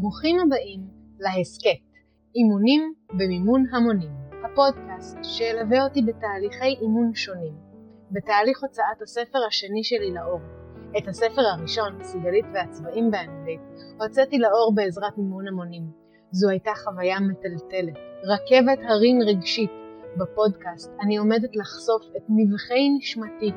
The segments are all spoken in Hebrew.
ברוכים הבאים להסכת, אימונים במימון המונים, הפודקאסט שילווה אותי בתהליכי אימון שונים. בתהליך הוצאת הספר השני שלי לאור. את הספר הראשון, סיגלית והצבעים באנגלית, הוצאתי לאור בעזרת מימון המונים. זו הייתה חוויה מטלטלת, רכבת הרים רגשית. בפודקאסט אני עומדת לחשוף את נבחי נשמתי,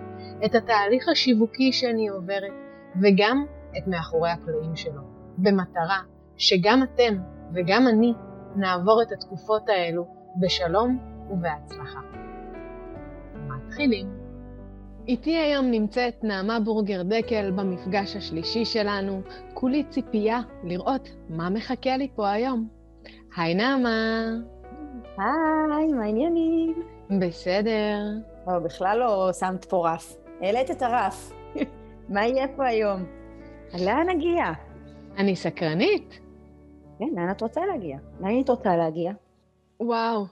את התהליך השיווקי שאני עוברת, וגם את מאחורי הקלעים שלו, במטרה שגם אתם וגם אני נעבור את התקופות האלו בשלום ובהצלחה. מתחילים. איתי היום נמצאת נעמה בורגר דקל במפגש השלישי שלנו, כולי ציפייה לראות מה מחכה לי פה היום. היי נעמה. היי, מה העניינים? בסדר. או, בכלל לא שמת פה רף. העלית את הרף. מה יהיה פה היום? לאן נגיע? אני סקרנית. כן, לאן את רוצה להגיע? לאן היית רוצה להגיע? וואו,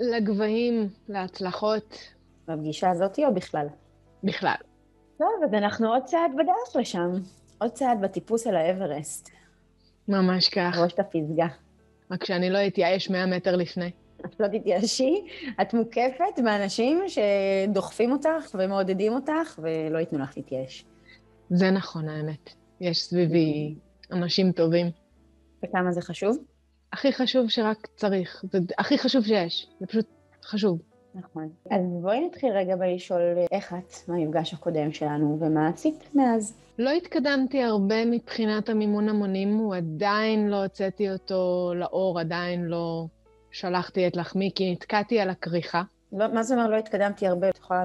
לגבהים, להצלחות. בפגישה הזאתי או בכלל? בכלל. טוב, אז אנחנו עוד צעד בדרך לשם. עוד צעד בטיפוס על האברסט. ממש כך. ראש את הפסגה. רק שאני לא אתייאש 100 מטר לפני. את לא תתייאשי, את מוקפת באנשים שדוחפים אותך ומעודדים אותך ולא ייתנו לך להתייאש. זה נכון, האמת. יש סביבי אנשים טובים. וכמה זה חשוב? הכי חשוב שרק צריך. זה הכי חשוב שיש. זה פשוט חשוב. נכון. אז בואי נתחיל רגע בלשאול איך את מהמפגש הקודם שלנו ומה עשית מאז. לא התקדמתי הרבה מבחינת המימון המונים, הוא עדיין לא הוצאתי אותו לאור, עדיין לא שלחתי את לחמי, כי נתקעתי על הכריכה. לא, מה זה אומר לא התקדמתי הרבה? את יכולה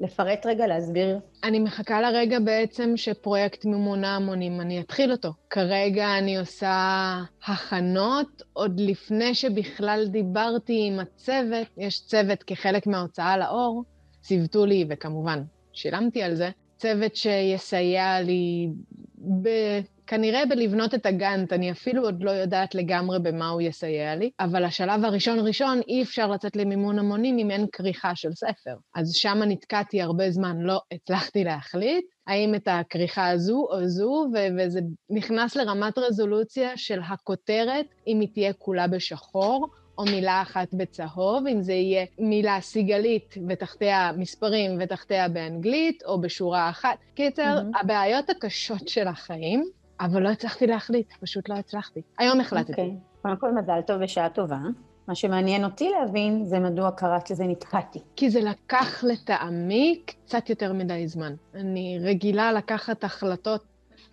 לפרט רגע, להסביר? אני מחכה לרגע בעצם שפרויקט מימון ההמונים, אני אתחיל אותו. כרגע אני עושה הכנות, עוד לפני שבכלל דיברתי עם הצוות, יש צוות כחלק מההוצאה לאור, ציוותו לי, וכמובן, שילמתי על זה, צוות שיסייע לי ב... כנראה בלבנות את הגאנט, אני אפילו עוד לא יודעת לגמרי במה הוא יסייע לי, אבל השלב הראשון ראשון, אי אפשר לצאת למימון המונים אם אין כריכה של ספר. אז שם נתקעתי הרבה זמן, לא הצלחתי להחליט האם את הכריכה הזו או זו, ו- וזה נכנס לרמת רזולוציה של הכותרת, אם היא תהיה כולה בשחור, או מילה אחת בצהוב, אם זה יהיה מילה סיגלית ותחתיה מספרים ותחתיה באנגלית, או בשורה אחת. קיצר, mm-hmm. הבעיות הקשות של החיים, אבל לא הצלחתי להחליט, פשוט לא הצלחתי. היום החלטתי. אוקיי. Okay. קודם כל מזל טוב בשעה טובה. מה שמעניין אותי להבין זה מדוע קראת לזה נתקעתי. כי זה לקח לטעמי קצת יותר מדי זמן. אני רגילה לקחת החלטות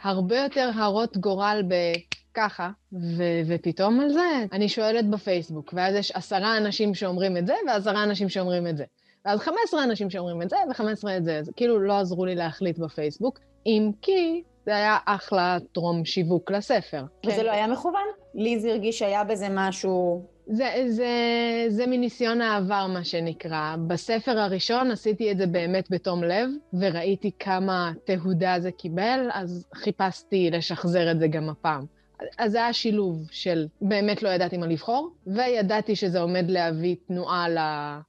הרבה יותר הרות גורל בככה, ו- ופתאום על זה אני שואלת בפייסבוק, ואז יש עשרה אנשים שאומרים את זה, ועשרה אנשים שאומרים את זה. ואז 15 אנשים שאומרים את זה, ו-15 את זה. אז כאילו לא עזרו לי להחליט בפייסבוק, אם כי זה היה אחלה טרום שיווק לספר. וזה כן. לא היה מכוון? לי זה הרגיש שהיה בזה משהו... זה, זה, זה מניסיון העבר, מה שנקרא. בספר הראשון עשיתי את זה באמת בתום לב, וראיתי כמה תהודה זה קיבל, אז חיפשתי לשחזר את זה גם הפעם. אז זה היה שילוב של באמת לא ידעתי מה לבחור, וידעתי שזה עומד להביא תנועה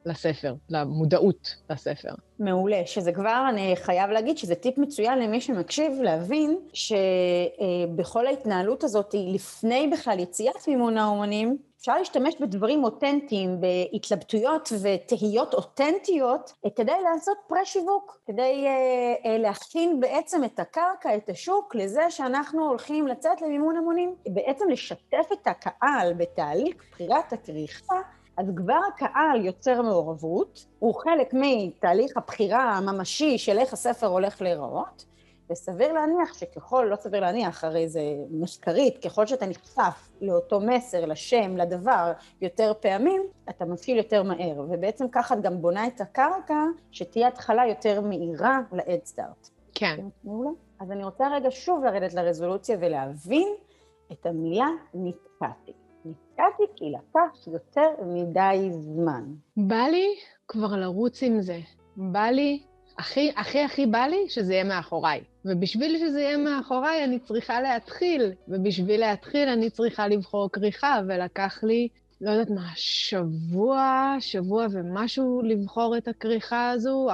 לספר, למודעות לספר. מעולה, שזה כבר, אני חייב להגיד שזה טיפ מצוין למי שמקשיב, להבין שבכל ההתנהלות הזאת, לפני בכלל יציאת מימון האומנים, אפשר להשתמש בדברים אותנטיים, בהתלבטויות ותהיות אותנטיות, כדי לעשות פרה-שיווק, כדי אה, להכין בעצם את הקרקע, את השוק, לזה שאנחנו הולכים לצאת למימון המונים. בעצם לשתף את הקהל בתהליך בחירת הכריכה, אז כבר הקהל יוצר מעורבות, הוא חלק מתהליך הבחירה הממשי של איך הספר הולך להיראות, וסביר להניח שככל, לא סביר להניח, הרי זה מחקרית, ככל שאתה נחשף לאותו מסר, לשם, לדבר, יותר פעמים, אתה מתחיל יותר מהר, ובעצם ככה את גם בונה את הקרקע, שתהיה התחלה יותר מהירה ל-Ad Start. כן. מעולה. אז אני רוצה רגע שוב לרדת לרזולוציה ולהבין את המילה נתקעתי. נתקעתי כי לקח יותר מדי זמן. בא לי כבר לרוץ עם זה. בא לי הכי, הכי הכי בא לי שזה יהיה מאחוריי. ובשביל שזה יהיה מאחוריי אני צריכה להתחיל, ובשביל להתחיל אני צריכה לבחור כריכה, ולקח לי, לא יודעת מה, שבוע, שבוע ומשהו לבחור את הכריכה הזו.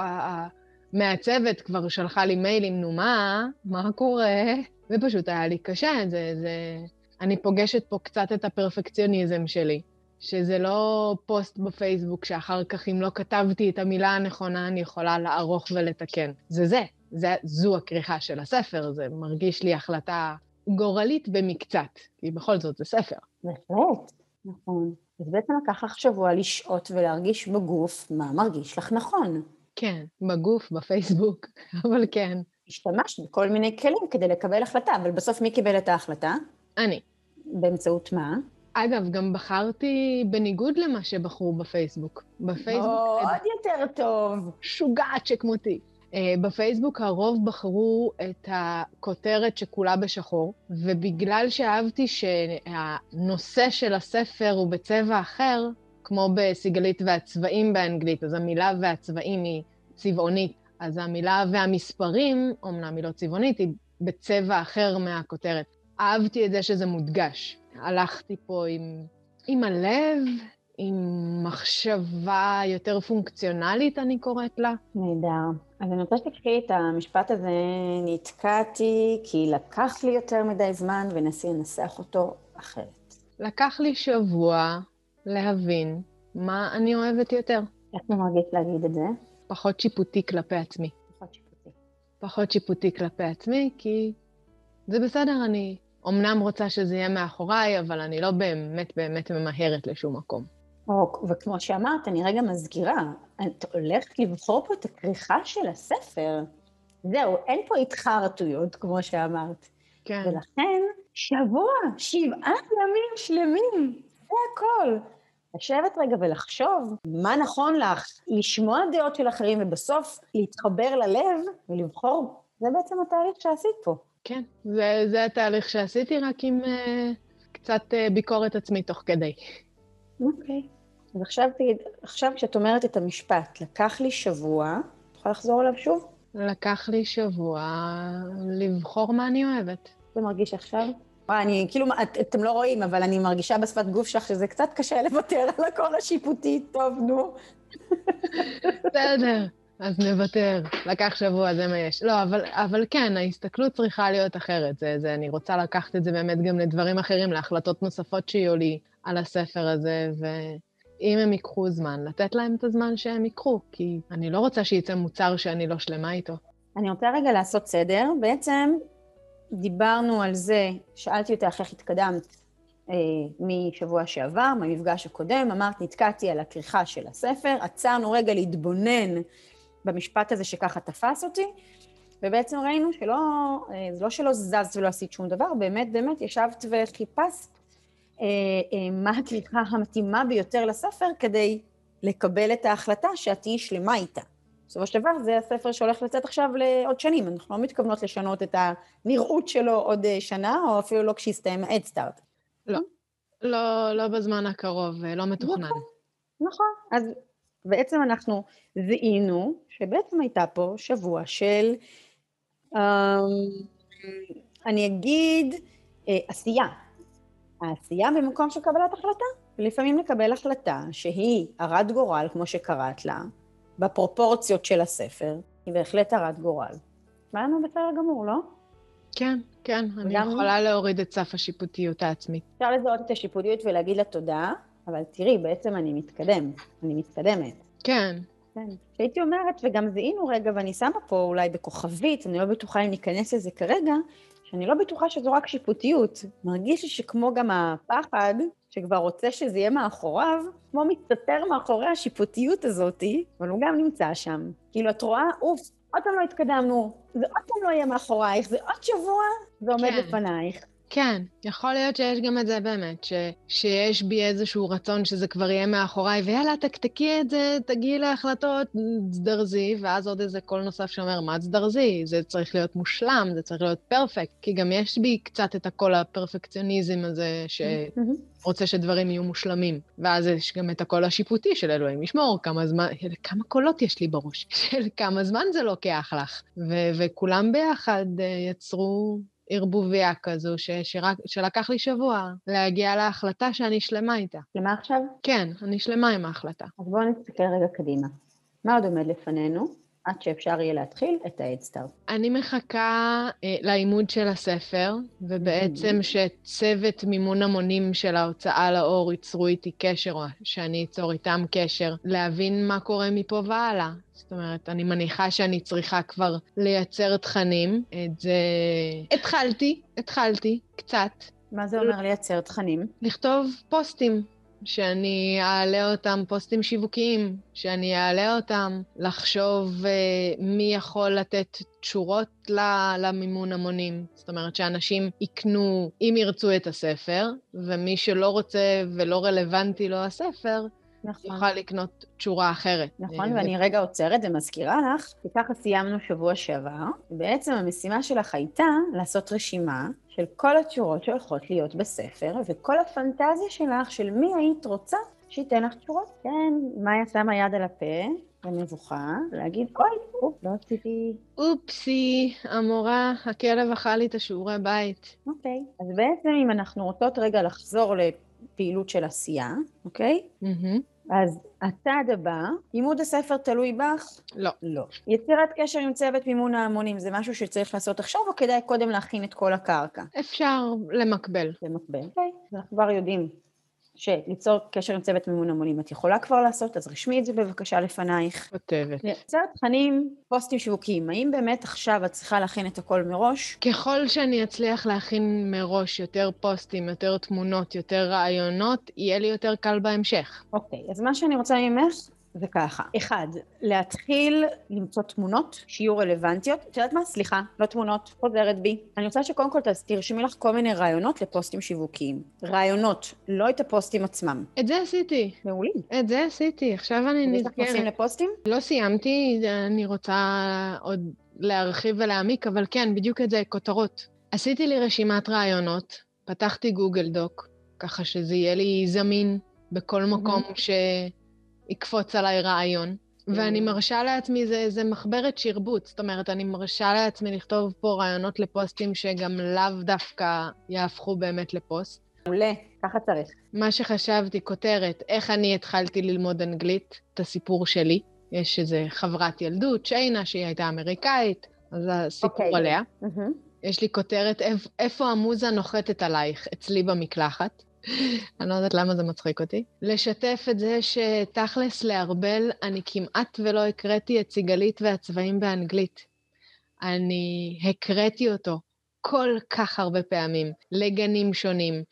המעצבת כבר שלחה לי מיילים, נו מה, מה קורה? ופשוט היה לי קשה, זה, זה... אני פוגשת פה קצת את הפרפקציוניזם שלי, שזה לא פוסט בפייסבוק שאחר כך אם לא כתבתי את המילה הנכונה, אני יכולה לערוך ולתקן. זה זה, זה זו הכריכה של הספר, זה מרגיש לי החלטה גורלית במקצת, כי בכל זאת זה ספר. בהחלט, נכון. אז בעצם לקח לך שבוע לשהות ולהרגיש בגוף מה מרגיש לך נכון. כן, בגוף, בפייסבוק, אבל כן. השתמשת בכל מיני כלים כדי לקבל החלטה, אבל בסוף מי קיבל את ההחלטה? אני. באמצעות מה? אגב, גם בחרתי בניגוד למה שבחרו בפייסבוק. בפייסבוק... או, עוד יותר טוב. שוגעת שכמותי. אה, בפייסבוק הרוב בחרו את הכותרת שכולה בשחור, ובגלל שאהבתי שהנושא של הספר הוא בצבע אחר, כמו בסיגלית והצבעים באנגלית, אז המילה והצבעים היא צבעונית, אז המילה והמספרים, אומנם היא לא צבעונית, היא בצבע אחר מהכותרת. אהבתי את זה שזה מודגש. הלכתי פה עם, עם הלב, עם מחשבה יותר פונקציונלית, אני קוראת לה. נהדר. אז אני רוצה שתקחי את המשפט הזה, נתקעתי כי לקח לי יותר מדי זמן ונסי לנסח אותו אחרת. לקח לי שבוע להבין מה אני אוהבת יותר. איך אתה מרגיש להגיד את זה? פחות שיפוטי כלפי עצמי. פחות שיפוטי. פחות שיפוטי כלפי עצמי, כי זה בסדר, אני אמנם רוצה שזה יהיה מאחוריי, אבל אני לא באמת באמת ממהרת לשום מקום. או, וכמו שאמרת, אני רגע מזכירה, את הולכת לבחור פה את הכריכה של הספר. זהו, אין פה התחרטויות, כמו שאמרת. כן. ולכן, שבוע, שבעה ימים שלמים, זה הכל. לשבת רגע ולחשוב מה נכון לך, לשמוע דעות של אחרים ובסוף להתחבר ללב ולבחור, זה בעצם התהליך שעשית פה. כן, זה, זה התהליך שעשיתי, רק עם uh, קצת uh, ביקורת עצמית תוך כדי. אוקיי. Okay. אז עכשיו תגיד, עכשיו כשאת אומרת את המשפט, לקח לי שבוע, את יכולה לחזור עליו שוב? לקח לי שבוע לבחור מה אני אוהבת. זה מרגיש עכשיו? וואי, אני, כאילו, את, אתם לא רואים, אבל אני מרגישה בשפת גוף שלך שזה קצת קשה לוותר על הקול השיפוטי. טוב, נו. בסדר, אז נוותר. לקח שבוע, זה מה יש. לא, אבל, אבל כן, ההסתכלות צריכה להיות אחרת. זה, זה, אני רוצה לקחת את זה באמת גם לדברים אחרים, להחלטות נוספות שיהיו לי על הספר הזה, ואם הם ייקחו זמן, לתת להם את הזמן שהם ייקחו, כי אני לא רוצה שייצא מוצר שאני לא שלמה איתו. אני רוצה רגע לעשות סדר. בעצם דיברנו על זה, שאלתי אותך איך התקדמת אה, משבוע שעבר, מהמפגש הקודם, אמרת, נתקעתי על הכריכה של הספר, עצרנו רגע להתבונן במשפט הזה שככה תפס אותי, ובעצם ראינו שלא, אה, זה לא שלא זזת ולא עשית שום דבר, באמת באמת ישבת וחיפשת אה, אה, מה הכריכה המתאימה ביותר לספר כדי לקבל את ההחלטה שאת תהיי שלמה איתה. בסופו של דבר זה הספר שהולך לצאת עכשיו לעוד שנים, אנחנו לא מתכוונות לשנות את הנראות שלו עוד אה, שנה, או אפילו לא כשיסתיים האדסטארט. לא, לא, לא בזמן הקרוב, לא מתוכנן. נכון, נכון. אז בעצם אנחנו זיהינו שבעצם הייתה פה שבוע של, um, אני אגיד, uh, עשייה. העשייה במקום של קבלת החלטה. לפעמים לקבל החלטה שהיא הרת גורל, כמו שקראת לה, בפרופורציות של הספר, היא בהחלט הרת גורל. מה לנו בסדר גמור, לא? כן, כן, אני יכולה להוריד את סף השיפוטיות העצמית. אפשר לזהות את השיפוטיות ולהגיד לה תודה, אבל תראי, בעצם אני מתקדם, אני מתקדמת. כן. כן. שהייתי אומרת, וגם זיהינו רגע, ואני שמה פה אולי בכוכבית, אני לא בטוחה אם ניכנס לזה כרגע, שאני לא בטוחה שזו רק שיפוטיות. מרגיש לי שכמו גם הפחד, שכבר רוצה שזה יהיה מאחוריו, כמו מסתתר מאחורי השיפוטיות הזאתי, אבל הוא גם נמצא שם. כאילו, את רואה, אוף, עוד פעם לא התקדמנו, זה עוד פעם לא יהיה מאחורייך, זה עוד שבוע, זה עומד כן. לפנייך. כן, יכול להיות שיש גם את זה באמת, ש, שיש בי איזשהו רצון שזה כבר יהיה מאחוריי, ויאללה, תקתקי את זה, תגיעי להחלטות, תזדרזי, ואז עוד איזה קול נוסף שאומר, מה תזדרזי? זה צריך להיות מושלם, זה צריך להיות perfect, כי גם יש בי קצת את הקול הפרפקציוניזם הזה, שרוצה שדברים יהיו מושלמים. ואז יש גם את הקול השיפוטי של אלוהים ישמור, כמה זמן, כמה קולות יש לי בראש, של כמה זמן זה לוקח לך. ו- וכולם ביחד אה, יצרו ערבוביה כזו, ש, שרק, שלקח לי שבוע להגיע להחלטה שאני שלמה איתה. שלמה עכשיו? כן, אני שלמה עם ההחלטה. אז בואו נסתכל רגע קדימה. מה עוד עומד לפנינו? עד שאפשר יהיה להתחיל את ה-Headstart. אני מחכה אה, לעימוד של הספר, ובעצם שצוות מימון המונים של ההוצאה לאור ייצרו איתי קשר, או שאני אצור איתם קשר, להבין מה קורה מפה והלאה. זאת אומרת, אני מניחה שאני צריכה כבר לייצר תכנים. את זה... התחלתי, התחלתי, קצת. מה זה אומר לייצר תכנים? לכתוב פוסטים שאני אעלה אותם, פוסטים שיווקיים, שאני אעלה אותם, לחשוב uh, מי יכול לתת תשורות למימון המונים. זאת אומרת שאנשים יקנו, אם ירצו את הספר, ומי שלא רוצה ולא רלוונטי לו הספר, נכון. יוכל לקנות תשורה אחרת. נכון, ואני רגע עוצרת ומזכירה לך, כי ככה סיימנו שבוע שעבר, ובעצם המשימה שלך הייתה לעשות רשימה של כל התשורות שהולכות להיות בספר, וכל הפנטזיה שלך של מי היית רוצה שייתן לך תשורות. כן, מאיה שמה יד על הפה, במבוכה, להגיד, אוי, אופ, לא עשיתי... אופסי, המורה, הכלב אכל לי את השיעורי בית. אוקיי, אז בעצם אם אנחנו רוצות רגע לחזור לפעילות של עשייה, אוקיי? Mm-hmm. אז הצעד הבא, לימוד הספר תלוי בך? לא. לא. יצירת קשר עם צוות מימון ההמונים, זה משהו שצריך לעשות עכשיו, או כדאי קודם להכין את כל הקרקע? אפשר למקבל. למקבל. אוקיי, okay. אנחנו כבר יודעים שליצור קשר עם צוות מימון המונים את יכולה כבר לעשות, אז רשמי את זה בבקשה לפנייך. כותבת. לייצר תכנים, פוסטים שיווקיים, האם באמת עכשיו את צריכה להכין את הכל מראש? ככל שאני אצליח להכין מראש יותר פוסטים, יותר תמונות, יותר רעיונות, יהיה לי יותר קל בהמשך. אוקיי, אז מה שאני רוצה ממך זה ככה, אחד, להתחיל למצוא תמונות שיהיו רלוונטיות. את יודעת מה? סליחה, לא תמונות, חוזרת בי. אני רוצה שקודם כל תרשמי לך כל מיני רעיונות לפוסטים שיווקיים. רעיונות, לא את הפוסטים עצמם. את זה עשיתי. מעולים. את זה עשיתי, עכשיו אני נזכרת. יש לך נושאים לפוסטים? לא סיימתי, אני רוצה עוד להרחיב ולהעמיק, אבל כן, בדיוק את זה, כותרות. עשיתי לי רשימת רעיונות, פתחתי גוגל דוק, ככה שזה יהיה לי זמין בכל מקום ש... יקפוץ עליי רעיון. ואני מרשה לעצמי, זה, זה מחברת שרבוט. זאת אומרת, אני מרשה לעצמי לכתוב פה רעיונות לפוסטים שגם לאו דווקא יהפכו באמת לפוסט. מעולה, ככה צריך. מה שחשבתי, כותרת, איך אני התחלתי ללמוד אנגלית, את הסיפור שלי. יש איזו חברת ילדות, שיינה, שהיא הייתה אמריקאית, אז הסיפור okay. אוקיי. עליה. Mm-hmm. יש לי כותרת, איפה המוזה נוחתת עלייך? אצלי במקלחת. אני לא יודעת למה זה מצחיק אותי. לשתף את זה שתכלס לארבל, אני כמעט ולא הקראתי את סיגלית והצבעים באנגלית. אני הקראתי אותו כל כך הרבה פעמים, לגנים שונים,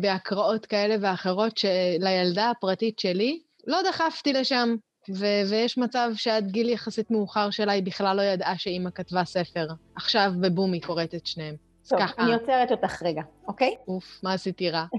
בהקראות כאלה ואחרות שלילדה הפרטית שלי, לא דחפתי לשם. ו- ויש מצב שעד גיל יחסית מאוחר שלה היא בכלל לא ידעה שאימא כתבה ספר. עכשיו בבום היא קוראת את שניהם. טוב, ככה... אני עוצרת אותך רגע, אוקיי? אוף, מה עשיתי רע?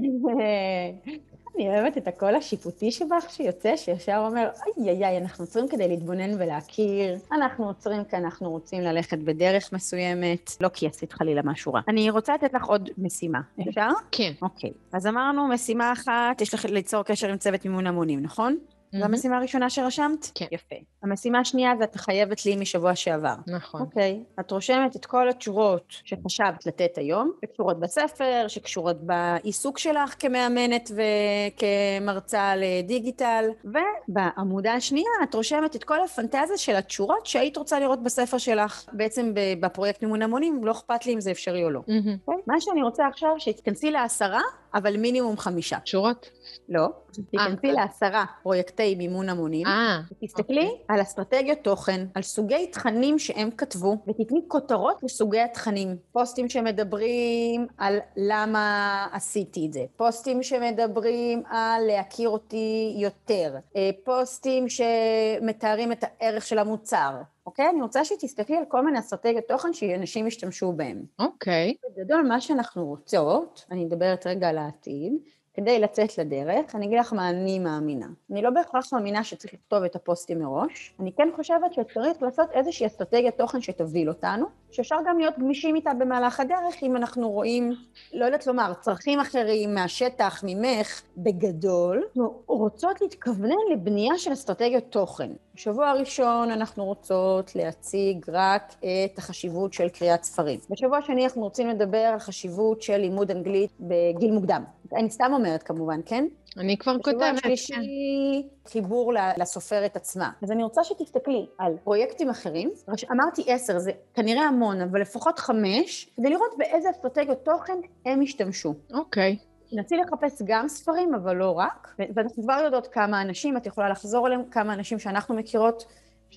אני אוהבת את הקול השיפוטי שבך שיוצא, שישר אומר, איי איי איי, אנחנו עוצרים כדי להתבונן ולהכיר, אנחנו עוצרים כי אנחנו רוצים ללכת בדרך מסוימת, לא כי עשית חלילה משהו רע. אני רוצה לתת לך עוד משימה, אפשר? כן. אוקיי. אז אמרנו, משימה אחת, יש לך ליצור קשר עם צוות מימון המונים, נכון? זו המשימה הראשונה שרשמת? כן. יפה. המשימה השנייה זה את חייבת לי משבוע שעבר. נכון. אוקיי. את רושמת את כל התשורות שחשבת לתת היום, שקשורות בספר, שקשורות בעיסוק שלך כמאמנת וכמרצה לדיגיטל, ובעמודה השנייה את רושמת את כל הפנטזיה של התשורות שהיית רוצה לראות בספר שלך. בעצם בפרויקט מימון המונים, לא אכפת לי אם זה אפשרי או לא. Mm-hmm. Okay? מה שאני רוצה עכשיו, שתתכנסי לעשרה, אבל מינימום חמישה. שורות? לא. תיכנסי לעשרה פרויקטי מימון המונים, ותסתכלי אוקיי. על אסטרטגיות תוכן, על סוגי תכנים שהם כתבו, ותתני כותרות לסוגי התכנים. פוסטים שמדברים על למה עשיתי את זה, פוסטים שמדברים על להכיר אותי יותר, אה, פוסטים שמתארים את הערך של המוצר. אוקיי? אני רוצה שתסתכלי על כל מיני אסטרטגיות תוכן שאנשים ישתמשו בהם. אוקיי. בגדול, מה שאנחנו רוצות, אני מדברת רגע על העתיד, כדי לצאת לדרך, אני אגיד לך מה אני מאמינה. אני לא בהכרח מאמינה שצריך לכתוב את הפוסטים מראש, אני כן חושבת שצריך לעשות איזושהי אסטרטגיית תוכן שתוביל אותנו, שאפשר גם להיות גמישים איתה במהלך הדרך, אם אנחנו רואים, לא יודעת לומר, צרכים אחרים מהשטח, ממך, בגדול, אנחנו רוצות להתכוונן לבנייה של אסטרטגיות תוכן. בשבוע הראשון אנחנו רוצות להציג רק את החשיבות של קריאת ספרים. בשבוע השני אנחנו רוצים לדבר על חשיבות של לימוד אנגלית בגיל מוקדם. אני סתם אומרת כמובן, כן? אני כבר כותבת, כן. השלישי, חיבור לסופרת עצמה. אז אני רוצה שתסתכלי על פרויקטים אחרים. אמרתי עשר, זה כנראה המון, אבל לפחות חמש, כדי לראות באיזה אסטרטגיות תוכן הם השתמשו. אוקיי. נסי לחפש גם ספרים, אבל לא רק. ואנחנו כבר יודעות כמה אנשים, את יכולה לחזור עליהם, כמה אנשים שאנחנו מכירות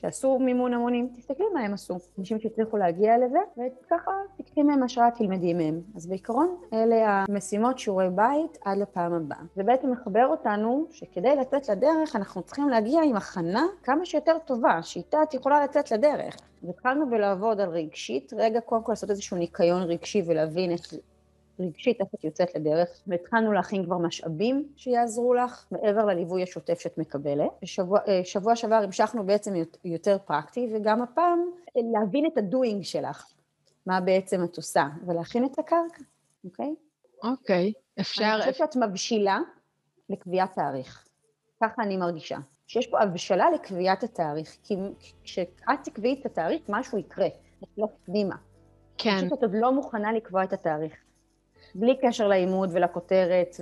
שעשו מימון המונים, תסתכלי מה הם עשו. אנשים שהצליחו להגיע לזה, וככה תקחי מהם השראה, תלמדי מהם. אז בעיקרון, אלה המשימות, שיעורי בית, עד לפעם הבאה. זה בעצם מחבר אותנו שכדי לצאת לדרך, אנחנו צריכים להגיע עם הכנה כמה שיותר טובה, שאיתה את יכולה לצאת לדרך. והתחלנו בלעבוד על רגשית, רגע קודם כל לעשות איזשהו ניקיון רגשי ולהבין רגשית, איך את יוצאת לדרך, והתחלנו להכין כבר משאבים שיעזרו לך, מעבר לליווי השוטף שאת מקבלת. בשבוע אה, שבוע שעבר המשכנו בעצם יות- יותר פרקטי, וגם הפעם אה, להבין את הדוינג שלך, מה בעצם את עושה, ולהכין את הקרקע, אוקיי? אוקיי. אפשר, אני חושבת שאת מבשילה לקביעת תאריך. ככה אני מרגישה. שיש פה הבשלה לקביעת התאריך, כי כשאת תקביעי את התאריך, משהו יקרה, לא פנימה. כן. פשוט את עוד לא מוכנה לקבוע את התאריך. בלי קשר לעימוד ולכותרת.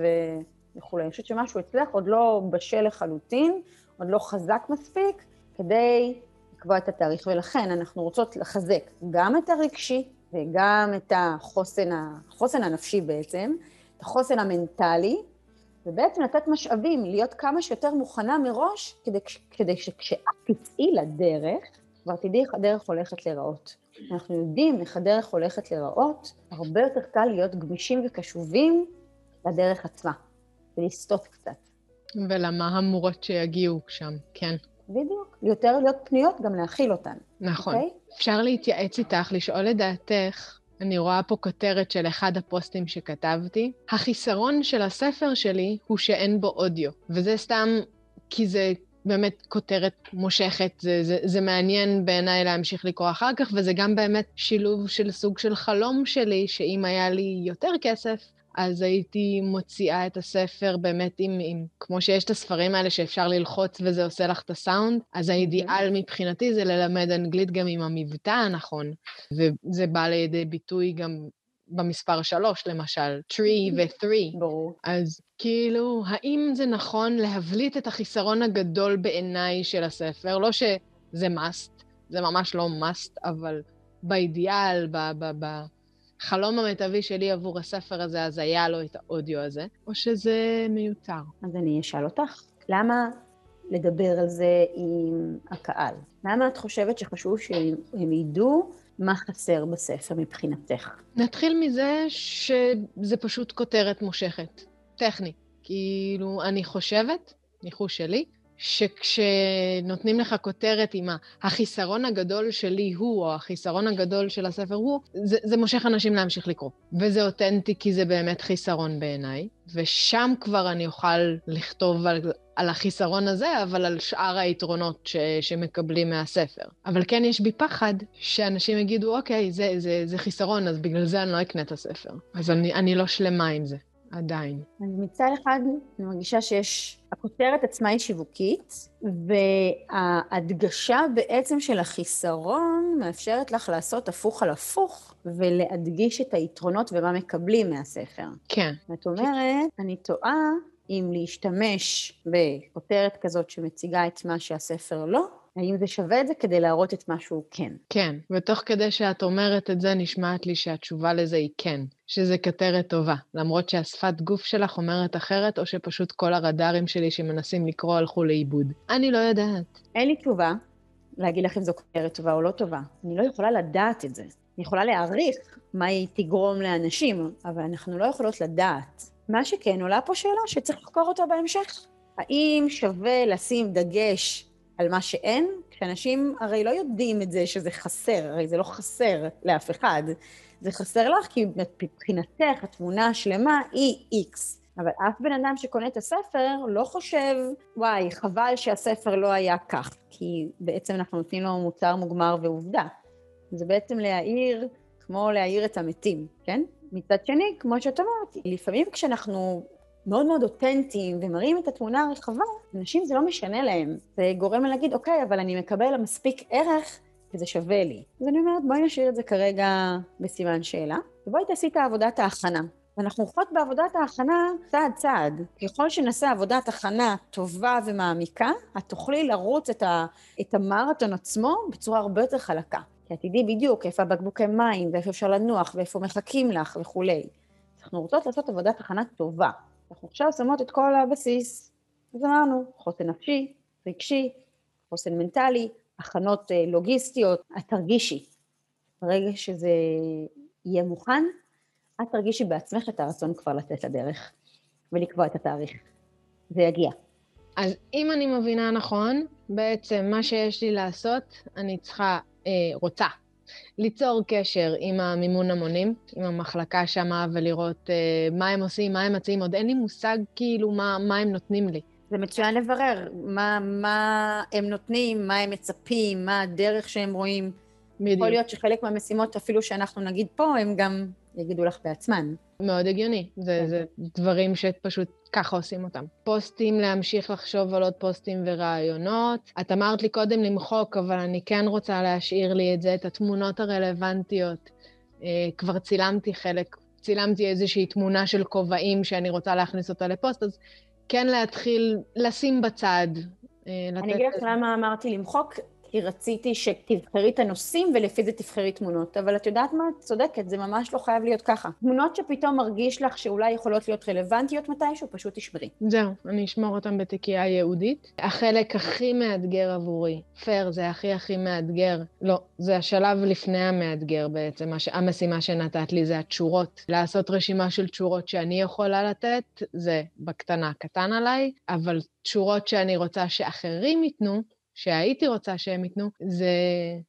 וכולי. אני חושבת שמשהו אצלך עוד לא בשל לחלוטין, עוד לא חזק מספיק, כדי לקבוע את התאריך. ולכן אנחנו רוצות לחזק גם את הרגשי וגם את החוסן, החוסן הנפשי בעצם, את החוסן המנטלי, ובעצם לתת משאבים, להיות כמה שיותר מוכנה מראש, כדי, כדי שכשאת תצאי לדרך, כבר תדעי איך הדרך הולכת להיראות. אנחנו יודעים איך הדרך הולכת להיראות, הרבה יותר קל להיות גמישים וקשובים לדרך עצמה, ולסטות קצת. ולמהמורות שיגיעו שם, כן. בדיוק. יותר להיות פנויות, גם להכיל אותן. נכון. אוקיי? אפשר להתייעץ איתך, לשאול את דעתך. אני רואה פה כותרת של אחד הפוסטים שכתבתי. החיסרון של הספר שלי הוא שאין בו אודיו, וזה סתם כי זה באמת כותרת מושכת, זה, זה, זה מעניין בעיניי להמשיך לקרוא אחר כך, וזה גם באמת שילוב של סוג של חלום שלי, שאם היה לי יותר כסף, אז הייתי מוציאה את הספר באמת עם, עם, כמו שיש את הספרים האלה שאפשר ללחוץ וזה עושה לך את הסאונד, אז האידיאל מבחינתי זה ללמד אנגלית גם עם המבטא הנכון, וזה בא לידי ביטוי גם במספר שלוש, למשל, tree ו-three. ברור. אז כאילו, האם זה נכון להבליט את החיסרון הגדול בעיניי של הספר? לא שזה must, זה ממש לא must, אבל באידיאל, ב- ב- בחלום המיטבי שלי עבור הספר הזה, אז היה לו את האודיו הזה, או שזה מיותר? אז אני אשאל אותך, למה לדבר על זה עם הקהל? למה את חושבת שחשוב שהם ידעו מה חסר בספר מבחינתך? נתחיל מזה שזה פשוט כותרת מושכת, טכנית. כאילו, אני חושבת, ניחוש שלי, שכשנותנים לך כותרת עם החיסרון הגדול שלי הוא, או החיסרון הגדול של הספר הוא, זה, זה מושך אנשים להמשיך לקרוא. וזה אותנטי כי זה באמת חיסרון בעיניי, ושם כבר אני אוכל לכתוב על, על החיסרון הזה, אבל על שאר היתרונות ש, שמקבלים מהספר. אבל כן יש בי פחד שאנשים יגידו, אוקיי, זה, זה, זה חיסרון, אז בגלל זה אני לא אקנה את הספר. אז אני, אני לא שלמה עם זה. עדיין. אז מצד אחד, אני מרגישה שיש, הכותרת עצמה היא שיווקית, וההדגשה בעצם של החיסרון מאפשרת לך לעשות הפוך על הפוך, ולהדגיש את היתרונות ומה מקבלים מהספר. כן. זאת אומרת, אני טועה אם להשתמש בכותרת כזאת שמציגה את מה שהספר לא, האם זה שווה את זה כדי להראות את מה שהוא כן. כן, ותוך כדי שאת אומרת את זה, נשמעת לי שהתשובה לזה היא כן, שזה כותרת טובה, למרות שהשפת גוף שלך אומרת אחרת, או שפשוט כל הרדארים שלי שמנסים לקרוא הלכו לאיבוד. אני לא יודעת. אין לי תשובה להגיד לך אם זו כותרת טובה או לא טובה. אני לא יכולה לדעת את זה. אני יכולה להעריך מה היא תגרום לאנשים, אבל אנחנו לא יכולות לדעת. מה שכן, עולה פה שאלה שצריך לחקור אותה בהמשך. האם שווה לשים דגש על מה שאין, כשאנשים הרי לא יודעים את זה שזה חסר, הרי זה לא חסר לאף אחד. זה חסר לך כי מבחינתך התמונה השלמה היא איקס. אבל אף בן אדם שקונה את הספר לא חושב, וואי, חבל שהספר לא היה כך, כי בעצם אנחנו נותנים לו מוצר מוגמר ועובדה. זה בעצם להעיר, כמו להעיר את המתים, כן? מצד שני, כמו שאת אומרת, לפעמים כשאנחנו מאוד מאוד אותנטיים ומראים את התמונה הרחבה, אנשים זה לא משנה להם. זה גורם להגיד, אוקיי, אבל אני מקבל מספיק ערך וזה שווה לי. אז אני אומרת, בואי נשאיר את זה כרגע בסימן שאלה, ובואי תעשי את עבודת ההכנה. ואנחנו הולכות בעבודת ההכנה צעד צעד. ככל שנעשה עבודת הכנה טובה ומעמיקה, את תוכלי לרוץ את, ה, את המרתון עצמו בצורה הרבה יותר חלקה. כי את תדעי בדיוק איפה הבקבוקי מים, ואיפה אפשר לנוח, ואיפה מחכים לך וכולי. אנחנו רוצות לעשות עבודת הכנה טובה. אנחנו עכשיו שמות את כל הבסיס. אז אמרנו, חוסן נפשי, רגשי, חוסן מנטלי, הכנות אה, לוגיסטיות, את תרגישי. ברגע שזה יהיה מוכן, את תרגישי בעצמך את הרצון כבר לצאת לדרך ולקבוע את התאריך. זה יגיע. אז אם אני מבינה נכון, בעצם מה שיש לי לעשות, אני צריכה, רוצה, ליצור קשר עם המימון המונים, עם המחלקה שמה, ולראות אה, מה הם עושים, מה הם מציעים. עוד אין לי מושג כאילו מה, מה הם נותנים לי. זה מצוין לברר מה, מה הם נותנים, מה הם מצפים, מה הדרך שהם רואים. בדיוק. יכול להיות שחלק מהמשימות, אפילו שאנחנו נגיד פה, הם גם יגידו לך בעצמן. מאוד הגיוני. זה, כן. זה דברים שפשוט ככה עושים אותם. פוסטים, להמשיך לחשוב על עוד פוסטים ורעיונות. את אמרת לי קודם למחוק, אבל אני כן רוצה להשאיר לי את זה, את התמונות הרלוונטיות. אה, כבר צילמתי חלק, צילמתי איזושהי תמונה של כובעים שאני רוצה להכניס אותה לפוסט, אז כן להתחיל לשים בצד. אה, אני אגיד לך למה אמרתי למחוק, כי רציתי שתבחרי את הנושאים ולפי זה תבחרי תמונות. אבל את יודעת מה? את צודקת, זה ממש לא חייב להיות ככה. תמונות שפתאום מרגיש לך שאולי יכולות להיות רלוונטיות מתישהו, פשוט תשמרי. זהו, אני אשמור אותם בתיקייה ייעודית. החלק הכי מאתגר עבורי, פייר, זה הכי הכי מאתגר. לא, זה השלב לפני המאתגר בעצם. הש... המשימה שנתת לי זה התשורות. לעשות רשימה של תשורות שאני יכולה לתת, זה בקטנה קטן עליי, אבל תשורות שאני רוצה שאחרים ייתנו, שהייתי רוצה שהם ייתנו, זה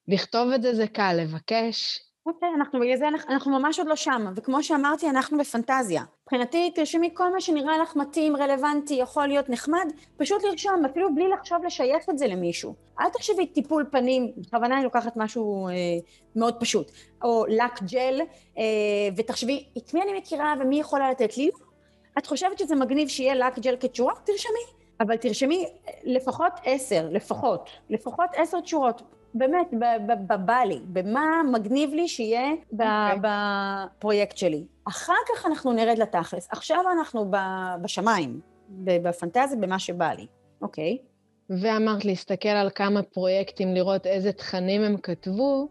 לכתוב את זה זה קל, לבקש. אוקיי, okay, אנחנו בגלל זה, אנחנו, אנחנו ממש עוד לא שם, וכמו שאמרתי, אנחנו בפנטזיה. מבחינתי, תרשמי כל מה שנראה לך מתאים, רלוונטי, יכול להיות נחמד, פשוט לרשום, אפילו בלי לחשוב לשייך את זה למישהו. אל תחשבי טיפול פנים, בכוונה אני לוקחת משהו אה, מאוד פשוט, או לק ג'ל, אה, ותחשבי, את מי אני מכירה ומי יכולה לתת לי? את חושבת שזה מגניב שיהיה לק ג'ל כתשורה? תרשמי. אבל תרשמי לפחות עשר, לפחות, לפחות עשר תשורות. באמת, בבא לי, במה מגניב לי שיהיה okay. אוקיי. בפרויקט שלי. אחר כך אנחנו נרד לתכלס. עכשיו אנחנו בשמיים, בפנטזיה, במה שבא לי, אוקיי? Okay. ואמרת להסתכל על כמה פרויקטים, לראות איזה תכנים הם כתבו,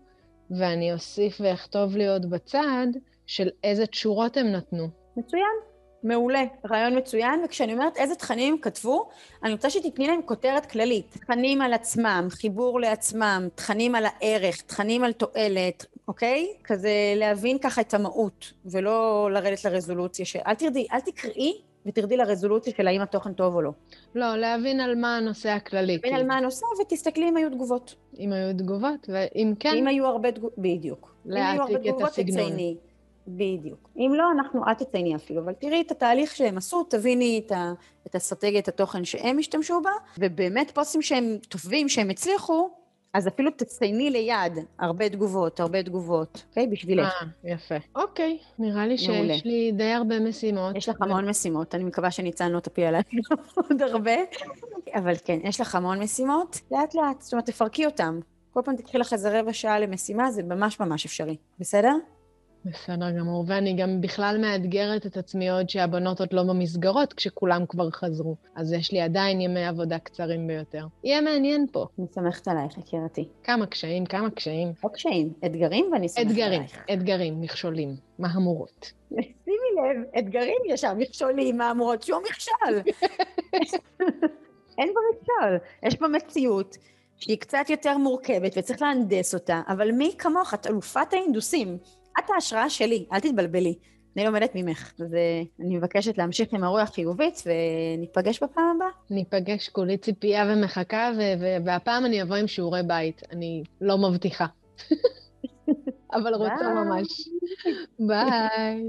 ואני אוסיף ואכתוב לי עוד בצד של איזה תשורות הם נתנו. מצוין. מעולה, רעיון מצוין, וכשאני אומרת איזה תכנים הם כתבו, אני רוצה שתתני להם כותרת כללית. תכנים על עצמם, חיבור לעצמם, תכנים על הערך, תכנים על תועלת, אוקיי? כזה להבין ככה את המהות, ולא לרדת לרזולוציה של... אל תרדי, אל תקראי ותרדי לרזולוציה של האם התוכן טוב או לא. לא, להבין על מה הנושא הכללי. להבין על מה הנושא, ותסתכלי אם היו תגובות. אם היו תגובות, ואם כן... אם היו הרבה תגובות, בדיוק. להעתיק את הסגנון. תצייני. בדיוק. אם לא, אנחנו, אל תצייני אפילו, אבל תראי את התהליך שהם עשו, תביני את, ה, את אסטרטגיית התוכן שהם השתמשו בה, ובאמת פוסטים שהם טובים, שהם הצליחו, אז אפילו תצייני ליד הרבה תגובות, הרבה תגובות, אוקיי? בשבילך. אה, יפה. אוקיי, נראה לי מעולה. שיש לי די הרבה משימות. יש לך המון משימות, אני מקווה שניצן לא תפיל עליי עוד הרבה, אבל כן, יש לך המון משימות, לאט לאט, זאת אומרת, תפרקי אותם. כל פעם תקחי לך איזה רבע שעה למשימה, זה ממש ממש אפשרי, בסדר? בסדר גמור, ואני גם בכלל מאתגרת את עצמי עוד שהבנות עוד לא במסגרות כשכולם כבר חזרו. אז יש לי עדיין ימי עבודה קצרים ביותר. יהיה מעניין פה. אני סומכת עלייך, יקירתי. כמה קשיים, כמה קשיים. לא קשיים, אתגרים ואני סומכת אתגרים, עלייך. אתגרים, אתגרים, מכשולים, מהמורות. שימי לב, אתגרים יש שם, מכשולים, מהמורות, שום מכשול. אין בו מכשול, יש פה מציאות. שהיא קצת יותר מורכבת וצריך להנדס אותה, אבל מי כמוך, את אלופת ההינדוסים. את ההשראה שלי, אל תתבלבלי. אני לומדת ממך, ואני מבקשת להמשיך עם הרוח חיובית, וניפגש בפעם הבאה. ניפגש, כולי ציפייה ומחכה, והפעם אני אבוא עם שיעורי בית. אני לא מבטיחה. אבל רוצה ממש. ביי.